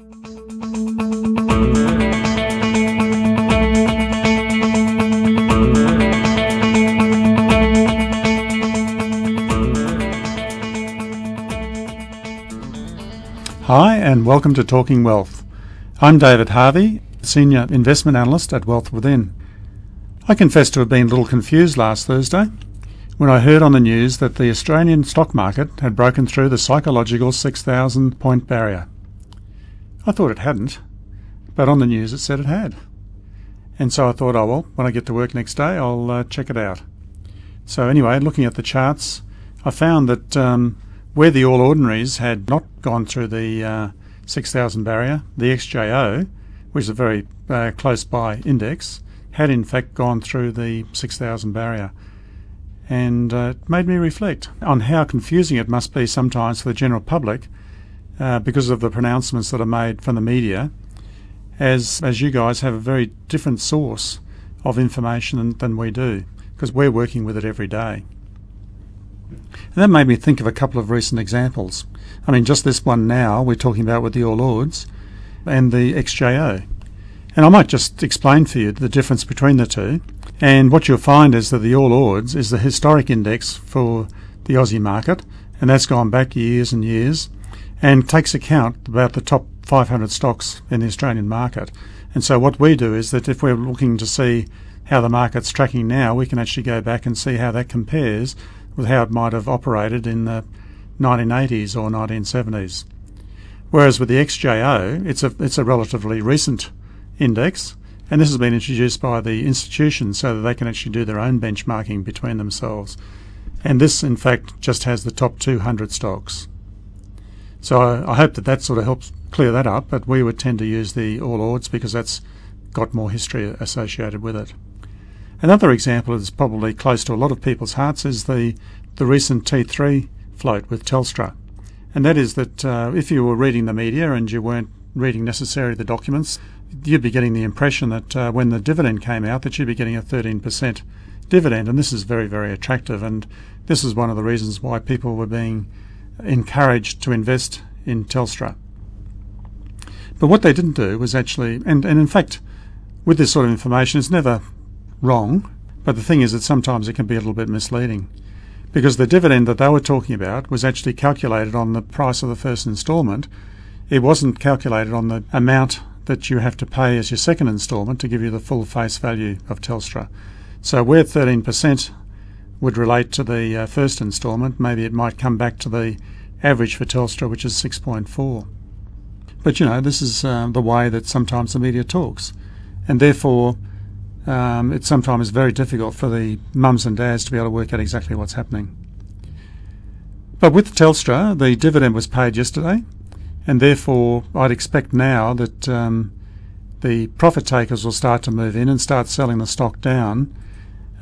Hi, and welcome to Talking Wealth. I'm David Harvey, Senior Investment Analyst at Wealth Within. I confess to have been a little confused last Thursday when I heard on the news that the Australian stock market had broken through the psychological 6,000 point barrier. I thought it hadn't, but on the news it said it had. And so I thought, oh well, when I get to work next day, I'll uh, check it out. So anyway, looking at the charts, I found that um, where the All Ordinaries had not gone through the uh, 6,000 barrier, the XJO, which is a very uh, close by index, had in fact gone through the 6,000 barrier. And uh, it made me reflect on how confusing it must be sometimes for the general public uh, because of the pronouncements that are made from the media, as, as you guys have a very different source of information than, than we do, because we're working with it every day. And that made me think of a couple of recent examples. I mean, just this one now, we're talking about with the All Ords and the XJO. And I might just explain for you the difference between the two. And what you'll find is that the All Ords is the historic index for the Aussie market, and that's gone back years and years, and takes account about the top 500 stocks in the Australian market. And so what we do is that if we're looking to see how the market's tracking now, we can actually go back and see how that compares with how it might have operated in the 1980s or 1970s. Whereas with the XJO, it's a it's a relatively recent index, and this has been introduced by the institution so that they can actually do their own benchmarking between themselves. And this, in fact, just has the top 200 stocks. So I, I hope that that sort of helps clear that up. But we would tend to use the All Ords because that's got more history associated with it. Another example that's probably close to a lot of people's hearts is the, the recent T3 float with Telstra. And that is that uh, if you were reading the media and you weren't reading necessarily the documents, you'd be getting the impression that uh, when the dividend came out that you'd be getting a 13% dividend. And this is very, very attractive. And this is one of the reasons why people were being encouraged to invest in Telstra. But what they didn't do was actually, and, and in fact, with this sort of information, it's never wrong, but the thing is that sometimes it can be a little bit misleading because the dividend that they were talking about was actually calculated on the price of the first instalment. It wasn't calculated on the amount that you have to pay as your second instalment to give you the full face value of Telstra. So where 13% would relate to the uh, first instalment, maybe it might come back to the average for Telstra, which is 6.4. But you know, this is uh, the way that sometimes the media talks, and therefore um, it's sometimes very difficult for the mums and dads to be able to work out exactly what's happening. But with Telstra, the dividend was paid yesterday, and therefore I'd expect now that um, the profit takers will start to move in and start selling the stock down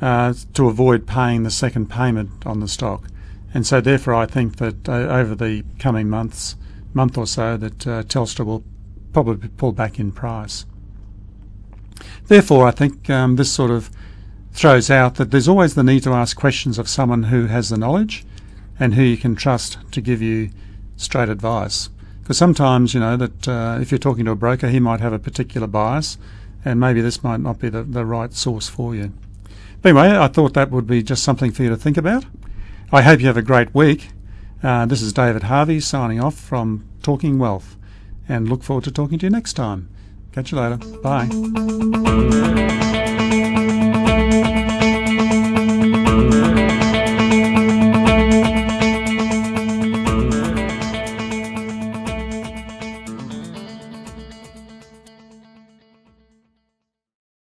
uh, to avoid paying the second payment on the stock. And so, therefore, I think that uh, over the coming months, month or so, that uh, Telstra will probably pull back in price. Therefore, I think um, this sort of throws out that there's always the need to ask questions of someone who has the knowledge and who you can trust to give you straight advice. Because sometimes, you know, that uh, if you're talking to a broker, he might have a particular bias, and maybe this might not be the, the right source for you. Anyway, I thought that would be just something for you to think about. I hope you have a great week. Uh, this is David Harvey signing off from Talking Wealth, and look forward to talking to you next time. Catch you later. Bye.